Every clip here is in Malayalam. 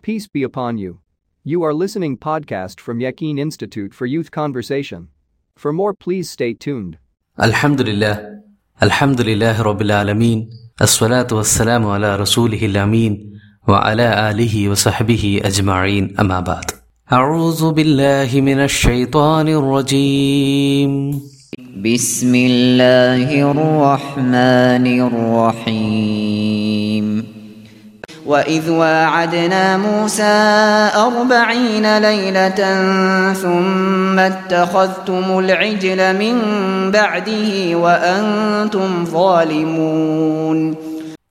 Peace be upon you. You are listening podcast from Yakin Institute for Youth Conversation. For more please stay tuned. الحمد لله الحمد لله رب العالمين الصلاة والسلام على رسوله الأمين وعلى آله وصحبه أجمعين أما بعد أعوذ بالله من الشيطان الرجيم بسم الله الرحمن الرحيم وإذ واعدنا موسى أربعين ليلة ثم اتخذتم العجل من بعده وأنتم ظالمون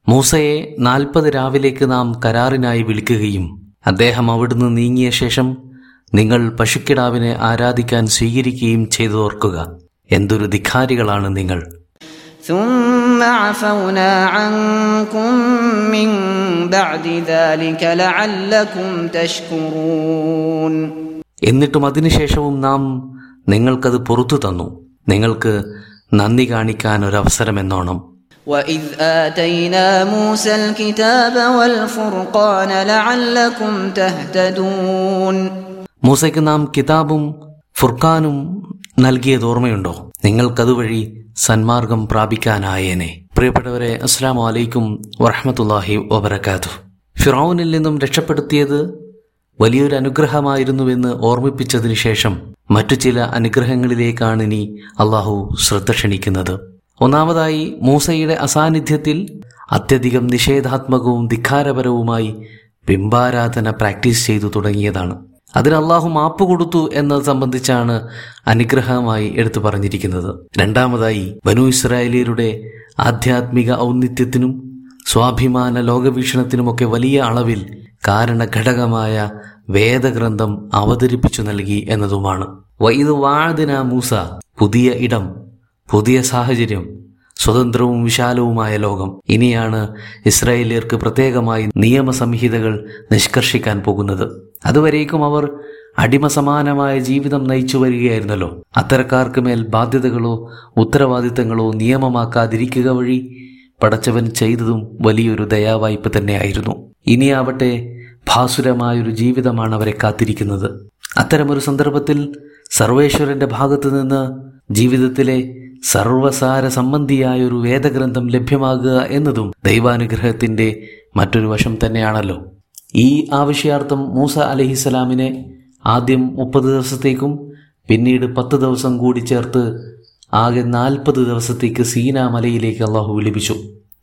മൂസയെ നാൽപ്പത് രാവിലേക്ക് നാം കരാറിനായി വിളിക്കുകയും അദ്ദേഹം അവിടുന്ന് നീങ്ങിയ ശേഷം നിങ്ങൾ പശുക്കിടാവിനെ ആരാധിക്കാൻ സ്വീകരിക്കുകയും ചെയ്തോർക്കുക എന്തൊരു ധിഖാരികളാണ് നിങ്ങൾ. ثم عفونا عنكم من بعد ذلك لعلكم تشكرون എന്നിട്ടും അതിനുശേഷവും നാം നിങ്ങൾക്കത് പുറത്തു തന്നു നിങ്ങൾക്ക് നന്ദി കാണിക്കാൻ ഒരവസരമെന്നോണം وإذ آتينا موسى الكتاب والفرقان لعلكم تهتدون മൂസയ്ക്ക് നാം കിതാബും ഫുർഖാനും നൽകിയത് ഓർമ്മയുണ്ടോ നിങ്ങൾക്കതുവഴി സന്മാർഗം പ്രാപിക്കാനായേനെ. പ്രിയപ്പെട്ടവരെ അസ്സാം വലൈക്കും വറഹമത്തല്ലാഹി വബർക്കാത്തു ഫിറൌനിൽ നിന്നും രക്ഷപ്പെടുത്തിയത് വലിയൊരു അനുഗ്രഹമായിരുന്നുവെന്ന് ഓർമ്മിപ്പിച്ചതിനു ശേഷം മറ്റു ചില അനുഗ്രഹങ്ങളിലേക്കാണ് ഇനി അള്ളാഹു ശ്രദ്ധ ക്ഷണിക്കുന്നത്. ഒന്നാമതായി മൂസയുടെ അസാന്നിധ്യത്തിൽ അത്യധികം നിഷേധാത്മകവും ധിക്കാരപരവുമായി ബിംബാരാധന പ്രാക്ടീസ് ചെയ്തു തുടങ്ങിയതാണ്. അതിന് അള്ളാഹു മാപ്പ് കൊടുത്തു എന്നത് സംബന്ധിച്ചാണ് അനുഗ്രഹമായി എടുത്തു പറഞ്ഞിരിക്കുന്നത്. രണ്ടാമതായി ബനു ഇസ്രായേലിയരുടെ ആധ്യാത്മിക ഔന്നിത്യത്തിനും സ്വാഭിമാന ലോകവീക്ഷണത്തിനുമൊക്കെ വലിയ അളവിൽ കാരണഘടകമായ വേദഗ്രന്ഥം അവതരിപ്പിച്ചു നൽകി എന്നതുമാണ്. വൈദ് വാഴദിന മൂസ പുതിയ ഇടം പുതിയ സാഹചര്യം സ്വതന്ത്രവും വിശാലവുമായ ലോകം. ഇനിയാണ് ഇസ്രായേലിയർക്ക് പ്രത്യേകമായി നിയമസംഹിതകൾ നിഷ്കർഷിക്കാൻ പോകുന്നത്. അതുവരേക്കും അവർ അടിമസമാനമായ ജീവിതം നയിച്ചു വരികയായിരുന്നല്ലോ. അത്തരക്കാർക്ക് മേൽ ബാധ്യതകളോ ഉത്തരവാദിത്തങ്ങളോ നിയമമാക്കാതിരിക്കുക വഴി പടച്ചവൻ ചെയ്തതും വലിയൊരു ദയാവായ്പ തന്നെയായിരുന്നു. ഇനിയാവട്ടെ ഭാസുരമായൊരു ജീവിതമാണ് അവരെ കാത്തിരിക്കുന്നത്. അത്തരമൊരു സന്ദർഭത്തിൽ സർവേശ്വരന്റെ ഭാഗത്തു നിന്ന് ജീവിതത്തിലെ സർവസാര സംബന്ധിയായ ഒരു വേദഗ്രന്ഥം ലഭ്യമാകുക എന്നതും ദൈവാനുഗ്രഹത്തിന്റെ മറ്റൊരു വശം തന്നെയാണല്ലോ. ഈ ആവശ്യാർത്ഥം മൂസ അലഹിസലാമിനെ ആദ്യം മുപ്പത് ദിവസത്തേക്കും പിന്നീട് പത്ത് ദിവസം കൂടി ചേർത്ത് ആകെ നാൽപ്പത് ദിവസത്തേക്ക് സീന മലയിലേക്ക് അള്ളാഹു വിളിപ്പിച്ചു.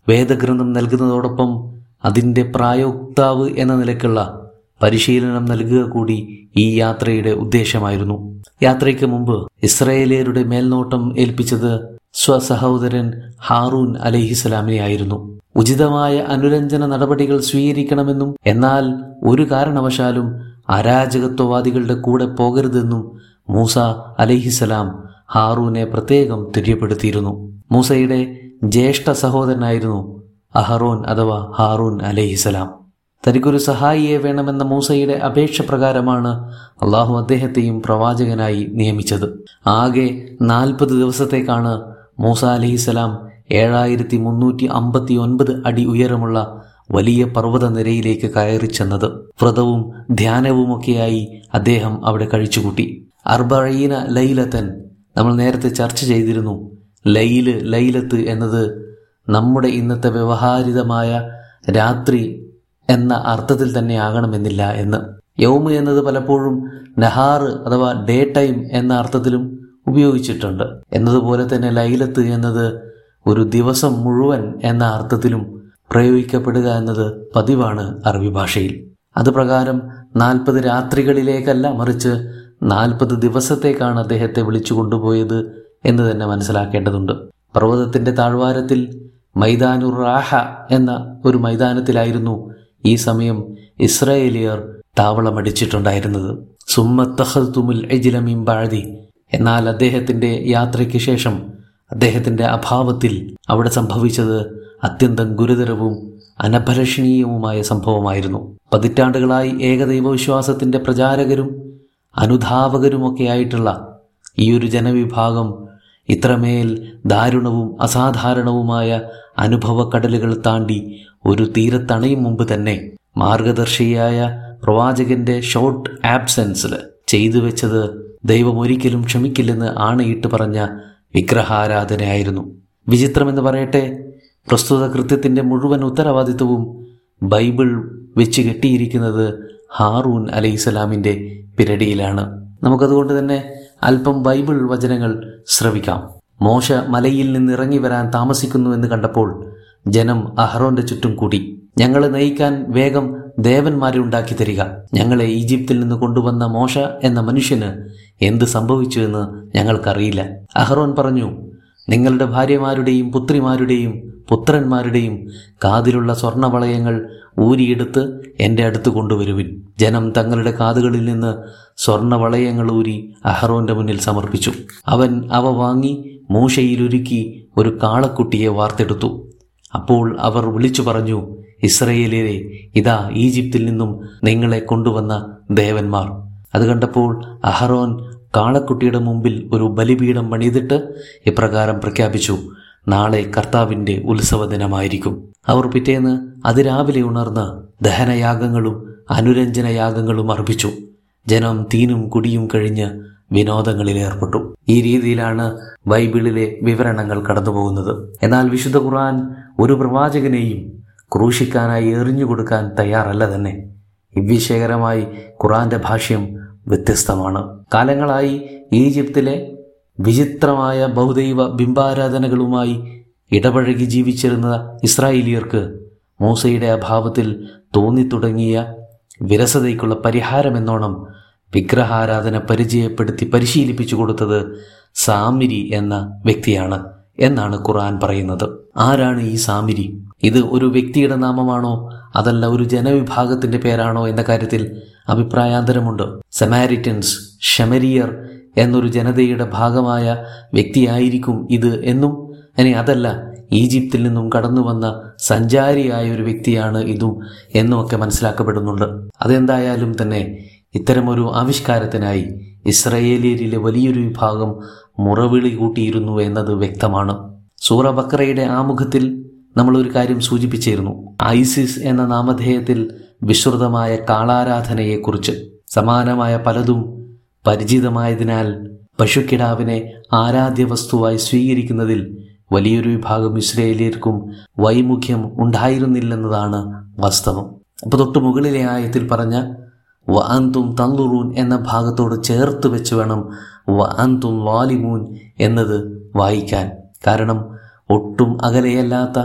വേദഗ്രന്ഥം നൽകുന്നതോടൊപ്പം അതിന്റെ പ്രായോക്താവ് എന്ന നിലയ്ക്കുള്ള പരിശീലനം നൽകുക കൂടി ഈ യാത്രയുടെ ഉദ്ദേശമായിരുന്നു. യാത്രയ്ക്ക് മുമ്പ് ഇസ്രയേലിയരുടെ മേൽനോട്ടം ഏൽപ്പിച്ചത് സ്വസഹോദരൻ ഹാറൂൻ അലഹിസ്സലാമിനെ ആയിരുന്നു. ഉചിതമായ അനുരഞ്ജന നടപടികൾ സ്വീകരിക്കണമെന്നും എന്നാൽ ഒരു കാരണവശാലും അരാജകത്വവാദികളുടെ കൂടെ പോകരുതെന്നും മൂസ അലഹിസലാം ഹാറൂനെ പ്രത്യേകം തിരിയപ്പെടുത്തിയിരുന്നു മൂസയുടെ ജ്യേഷ്ഠ സഹോദരനായിരുന്നു അഹറോൻ അഥവാ ഹാറൂൻ അലഹിസലാം തനിക്കൊരു സഹായിയെ വേണമെന്ന മൂസയുടെ അപേക്ഷ പ്രകാരമാണ് അള്ളാഹു അദ്ദേഹത്തെയും പ്രവാചകനായി നിയമിച്ചത്. ആകെ നാൽപ്പത് ദിവസത്തേക്കാണ് മൂസ അലഹിസലാം ഏഴായിരത്തി മുന്നൂറ്റി അമ്പത്തി ഒൻപത് അടി ഉയരമുള്ള വലിയ പർവത നിരയിലേക്ക് കയറി ചെന്നത്. വ്രതവും ധ്യാനവുമൊക്കെയായി അദ്ദേഹം അവിടെ കഴിച്ചുകൂട്ടി. അർബഴീന ലൈലത്തൻ നമ്മൾ നേരത്തെ ചർച്ച ചെയ്തിരുന്നു. ലൈൽ ലൈലത്ത് എന്നത് നമ്മുടെ ഇന്നത്തെ വ്യവഹാരിതമായ രാത്രി എന്ന അർത്ഥത്തിൽ തന്നെ ആകണമെന്നില്ല എന്ന്. യൗമ് എന്നത് പലപ്പോഴും നഹാറ് അഥവാ ഡേ ടൈം എന്ന അർത്ഥത്തിലും ഉപയോഗിച്ചിട്ടുണ്ട്. എന്നതുപോലെ തന്നെ ലൈലത്ത് എന്നത് ഒരു ദിവസം മുഴുവൻ എന്ന അർത്ഥത്തിലും പ്രയോഗിക്കപ്പെടുക എന്നത് പതിവാണ് അറബി ഭാഷയിൽ. അത് പ്രകാരം നാൽപ്പത് രാത്രികളിലേക്കല്ല മറിച്ച് നാൽപ്പത് ദിവസത്തേക്കാണ് അദ്ദേഹത്തെ വിളിച്ചു കൊണ്ടുപോയത് എന്ന് തന്നെ മനസ്സിലാക്കേണ്ടതുണ്ട്. പർവതത്തിന്റെ താഴ്വാരത്തിൽ മൈതാനുർ റാഹ എന്ന ഒരു മൈതാനത്തിലായിരുന്നു ഈ സമയം ഇസ്രായേലിയർ താവളമടിച്ചിട്ടുണ്ടായിരുന്നത്. സുമ്മത്തഹത്തുമുൽ എജിലമീം ബാഴതി എന്നാൽ അദ്ദേഹത്തിന്റെ യാത്രയ്ക്ക് ശേഷം അദ്ദേഹത്തിന്റെ അഭാവത്തിൽ അവിടെ സംഭവിച്ചത് അത്യന്തം ഗുരുതരവും അനഭലഷണീയവുമായ സംഭവമായിരുന്നു. പതിറ്റാണ്ടുകളായി ഏകദൈവവിശ്വാസത്തിന്റെ പ്രചാരകരും അനുധാവകരുമൊക്കെയായിട്ടുള്ള ഈ ഒരു ജനവിഭാഗം ഇത്രമേൽ ദാരുണവും അസാധാരണവുമായ അനുഭവക്കടലുകൾ താണ്ടി ഒരു തീരത്തണയും മുമ്പ് തന്നെ മാർഗദർശിയായ പ്രവാചകന്റെ ഷോർട്ട് ആബ്സെൻസിൽ ചെയ്തു വെച്ചത് ദൈവം ഒരിക്കലും ക്ഷമിക്കില്ലെന്ന് ആണയിട്ട് പറഞ്ഞ വിഗ്രഹാരാധനയായിരുന്നു. വിചിത്രമെന്ന് പറയട്ടെ പ്രസ്തുത കൃത്യത്തിന്റെ മുഴുവൻ ഉത്തരവാദിത്വവും ബൈബിൾ വെച്ച് കെട്ടിയിരിക്കുന്നത് ഹാറൂൻ അലൈഹിസ്സലാമിന്റെ പിരടിയിലാണ്. നമുക്കതുകൊണ്ട് തന്നെ അല്പം ബൈബിൾ വചനങ്ങൾ ശ്രവിക്കാം. മോശ മലയിൽ നിന്ന് ഇറങ്ങി വരാൻ താമസിക്കുന്നുവെന്ന് കണ്ടപ്പോൾ ജനം അഹ്റോന്റെ ചുറ്റും കൂടി. ഞങ്ങളെ നയിക്കാൻ വേഗം ദേവന്മാരെ ഉണ്ടാക്കി തരിക. ഞങ്ങളെ ഈജിപ്തിൽ നിന്ന് കൊണ്ടുവന്ന മോശ എന്ന മനുഷ്യന് എന്ത് സംഭവിച്ചു എന്ന് ഞങ്ങൾക്കറിയില്ല. അഹ്റോൻ പറഞ്ഞു നിങ്ങളുടെ ഭാര്യമാരുടെയും പുത്രിമാരുടെയും പുത്രന്മാരുടെയും കാതിലുള്ള സ്വർണവളയങ്ങൾ ഊരിയെടുത്ത് എന്റെ അടുത്ത് കൊണ്ടുവരുവിൻ. ജനം തങ്ങളുടെ കാതുകളിൽ നിന്ന് സ്വർണവളയങ്ങൾ ഊരി അഹ്റോന്റെ മുന്നിൽ സമർപ്പിച്ചു. അവൻ അവ വാങ്ങി മൂശയിലൊരുക്കി ഒരു കാളക്കുട്ടിയെ വാർത്തെടുത്തു. അപ്പോൾ അവർ വിളിച്ചു പറഞ്ഞു ഇസ്രയേലിലെ ഇതാ ഈജിപ്തിൽ നിന്നും നിങ്ങളെ കൊണ്ടുവന്ന ദേവന്മാർ. അത് കണ്ടപ്പോൾ അഹറോൻ കാളക്കുട്ടിയുടെ മുമ്പിൽ ഒരു ബലിപീഠം പണിതിട്ട് ഇപ്രകാരം പ്രഖ്യാപിച്ചു നാളെ കർത്താവിന്റെ ഉത്സവ ദിനമായിരിക്കും അവർ പിറ്റേന്ന് അതിരാവിലെ ഉണർന്ന് ദഹനയാഗങ്ങളും അനുരഞ്ജനയാഗങ്ങളും അർപ്പിച്ചു. ജനം തീനും കുടിയും കഴിഞ്ഞ് വിനോദങ്ങളിൽ ഏർപ്പെട്ടു. ഈ രീതിയിലാണ് ബൈബിളിലെ വിവരണങ്ങൾ കടന്നുപോകുന്നത്. എന്നാൽ വിശുദ്ധ ഖുർആൻ ഒരു പ്രവാചകനെയും ക്രൂശിക്കാനായി എറിഞ്ഞു കൊടുക്കാൻ തയ്യാറല്ല തന്നെ. ഇവ്വിശേഖരമായി ഖുറാന്റെ ഭാഷ്യം വ്യത്യസ്തമാണ്. കാലങ്ങളായി ഈജിപ്തിലെ വിചിത്രമായ ബഹുദൈവ ബിംബാരാധനകളുമായി ഇടപഴകി ജീവിച്ചിരുന്ന ഇസ്രായേലിയർക്ക് മൂസയുടെ അഭാവത്തിൽ തോന്നിത്തുടങ്ങിയ വിരസതയ്ക്കുള്ള പരിഹാരമെന്നോണം വിഗ്രഹാരാധന പരിചയപ്പെടുത്തി പരിശീലിപ്പിച്ചു കൊടുത്തത് സാമിരി എന്ന വ്യക്തിയാണ്. എന്നാണ് ഖുർആൻ പറയുന്നത്. ആരാണ് ഈ സാമിരി? ഇത് ഒരു വ്യക്തിയുടെ നാമമാണോ? അതല്ല ഒരു ജനവിഭാഗത്തിന്റെ പേരാണോ എന്ന കാര്യത്തിൽ അഭിപ്രായാന്തരമുണ്ട്. സെമാരിറ്റൻസ് ഷമരിയർ എന്നൊരു ജനതയുടെ ഭാഗമായ വ്യക്തിയായിരിക്കും ഇത് എന്നും ഇനി അതല്ല ഈജിപ്തിൽ നിന്നും കടന്നു വന്ന സഞ്ചാരിയായ ഒരു വ്യക്തിയാണ് ഇതും എന്നുമൊക്കെ മനസ്സിലാക്കപ്പെടുന്നുണ്ട്. അതെന്തായാലും തന്നെ ഇത്തരമൊരു ആവിഷ്കാരത്തിനായി ഇസ്രയേലിയരിലെ വലിയൊരു വിഭാഗം മുറവിളി കൂട്ടിയിരുന്നു എന്നത് വ്യക്തമാണ്. സൂറ ബക്രയുടെ ആമുഖത്തിൽ നമ്മൾ ഒരു കാര്യം സൂചിപ്പിച്ചിരുന്നു. ഐസിസ് എന്ന നാമധേയത്തിൽ വിശ്രുതമായ കാളാരാധനയെക്കുറിച്ച്. സമാനമായ പലതും പരിചിതമായതിനാൽ പശുക്കിടാവിനെ ആരാധ്യ വസ്തുവായി സ്വീകരിക്കുന്നതിൽ വലിയൊരു വിഭാഗം ഇസ്രയേലിയർക്കും വൈമുഖ്യം ഉണ്ടായിരുന്നില്ലെന്നതാണ് വാസ്തവം. അപ്പോൾ തൊട്ട് മുകളിലെ ആയത്തിൽ പറഞ്ഞ വ തന്തുറൂൻ എന്ന ഭാഗത്തോട് ചേർത്ത് വെച്ച് വേണം വ അന്തും വാലിമൂൻ എന്നത് വായിക്കാൻ. കാരണം ഒട്ടും അകലെയല്ലാത്ത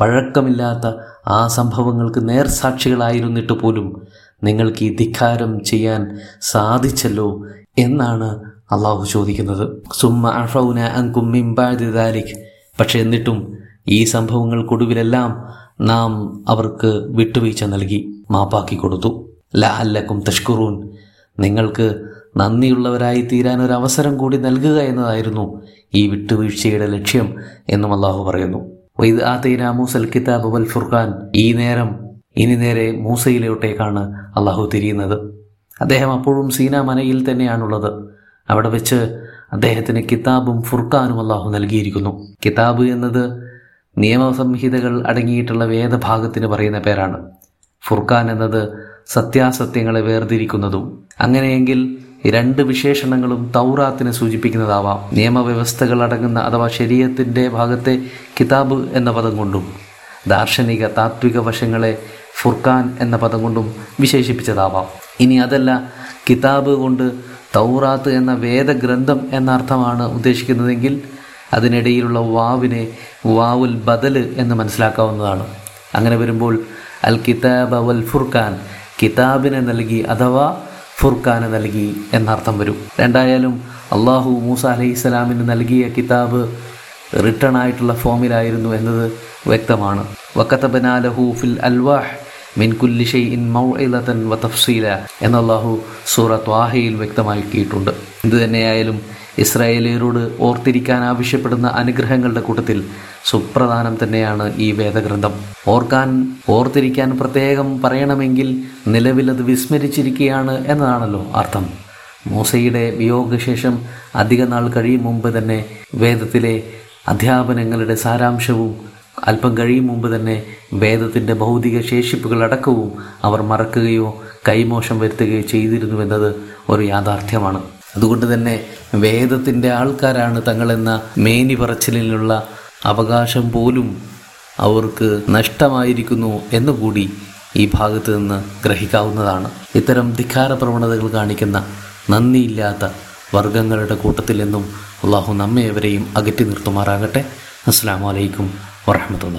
പഴക്കമില്ലാത്ത ആ സംഭവങ്ങൾക്ക് നേർസാക്ഷികളായിരുന്നിട്ട് പോലും നിങ്ങൾക്ക് ഈ ധിക്കാരം ചെയ്യാൻ സാധിച്ചല്ലോ എന്നാണ് അള്ളാഹു ചോദിക്കുന്നത്. സുമ്മ അഫൗന അങ്കും മിംബാദിദാലിഖ് പക്ഷെ എന്നിട്ടും ഈ സംഭവങ്ങൾക്കൊടുവിലെല്ലാം നാം അവർക്ക് വിട്ടുവീഴ്ച നൽകി മാപ്പാക്കി കൊടുത്തു. ല അല്ലക്കും തഷ്കുറൂൻ. നിങ്ങൾക്ക് നന്ദിയുള്ളവരായി തീരാൻ ഒരു അവസരം കൂടി നൽകുക എന്നതായിരുന്നു ഈ വിട്ടുവീഴ്ചയുടെ ലക്ഷ്യം എന്നും അള്ളാഹു പറയുന്നു. കിതാബ് വൽ ഫുർഖാൻ. ഈ നേരം ഇനി നേരെ മൂസയിലോട്ടേക്കാണ് അള്ളാഹു തിരിയുന്നത്. അദ്ദേഹം അപ്പോഴും സീന മനയിൽ തന്നെയാണുള്ളത്. അവിടെ വെച്ച് അദ്ദേഹത്തിന് കിതാബും ഫുർഖാനും അള്ളാഹു നൽകിയിരിക്കുന്നു. കിതാബ് എന്നത് നിയമസംഹിതകൾ അടങ്ങിയിട്ടുള്ള വേദഭാഗത്തിന് പറയുന്ന പേരാണ്. ഫുർഖാൻ എന്നത് സത്യാസത്യങ്ങളെ വേർതിരിക്കുന്നതും. അങ്ങനെയെങ്കിൽ രണ്ട് വിശേഷണങ്ങളും തൗറാത്തിനെ സൂചിപ്പിക്കുന്നതാവാം. നിയമവ്യവസ്ഥകൾ അടങ്ങുന്ന അഥവാ ശരീരത്തിന്റെ ഭാഗത്തെ കിതാബ് എന്ന പദം കൊണ്ടും ദാർശനിക താത്വിക വശങ്ങളെ ഫുർഖാൻ എന്ന പദം കൊണ്ടും വിശേഷിപ്പിച്ചതാവാം. ഇനി അതല്ല കിതാബ് കൊണ്ട് തൗറാത്ത് എന്ന വേദഗ്രന്ഥം എന്ന അർത്ഥമാണ് ഉദ്ദേശിക്കുന്നതെങ്കിൽ അതിനിടയിലുള്ള വാവിനെ വാവുൽ ബദൽ എന്ന് മനസ്സിലാക്കാവുന്നതാണ്. അങ്ങനെ വരുമ്പോൾ അൽ കിതാബ് വൽ ഫുർഖാൻ കിതാബിനെ നൽകി അഥവാ ഫുർഖാന് നൽകി എന്നർത്ഥം വരും. രണ്ടായാലും അള്ളാഹു മൂസ അലൈഹി സ്വലാമിന് നൽകിയ കിതാബ് റിട്ടേൺ ആയിട്ടുള്ള ഫോമിലായിരുന്നു എന്നത് വ്യക്തമാണ്. വക്കത്തബനാലഹു ഫിൽ അൽവാഹ് മിൻ കുല്ലി ഷെയ്ഇൻ മൗഇലതൻ വ തഫ്സീല എന്ന് അള്ളാഹു സൂറ ത്വാഹയിൽ വ്യക്തമാക്കിയിട്ടുണ്ട്. ഇത് തന്നെയായാലും ഇസ്രായേലിയരോട് ഓർത്തിരിക്കാൻ ആവശ്യപ്പെടുന്ന അനുഗ്രഹങ്ങളുടെ കൂട്ടത്തിൽ സുപ്രധാനം തന്നെയാണ് ഈ വേദഗ്രന്ഥം. ഓർക്കാൻ ഓർത്തിരിക്കാൻ പ്രത്യേകം പറയണമെങ്കിൽ നിലവിലത് വിസ്മരിച്ചിരിക്കുകയാണ് എന്നതാണല്ലോ അർത്ഥം. മൂസയുടെ വിയോഗശേഷം അധിക നാൾ കഴിയും മുമ്പ് തന്നെ വേദത്തിലെ അധ്യാപനങ്ങളുടെ സാരാംശവും അല്പം കഴിയും മുമ്പ് തന്നെ വേദത്തിന്റെ ഭൗതിക ശേഷിപ്പുകളടക്കവും അവർ മറക്കുകയോ കൈമോശം വരുത്തുകയോ ചെയ്തിരുന്നുവെന്നത് ഒരു യാഥാർത്ഥ്യമാണ്. അതുകൊണ്ട് തന്നെ വേദത്തിന്റെ ആൾക്കാരാണ് തങ്ങളെന്ന മേനി പറച്ചിലിനുള്ള അവകാശം പോലും അവർക്ക് നഷ്ടമായിരിക്കുന്നു എന്നുകൂടി ഈ ഭാഗത്ത് നിന്ന് ഗ്രഹിക്കാവുന്നതാണ്. ഇത്തരം ധിക്കാര പ്രവണതകൾ കാണിക്കുന്ന നന്ദിയില്ലാത്ത വർഗങ്ങളുടെ കൂട്ടത്തിൽ നിന്നും അള്ളാഹു നമ്മെ എവരെയും അകറ്റി നിർത്തുമാറാകട്ടെ. അസ്സാം വലൈക്കും വറഹമത്തുള്ള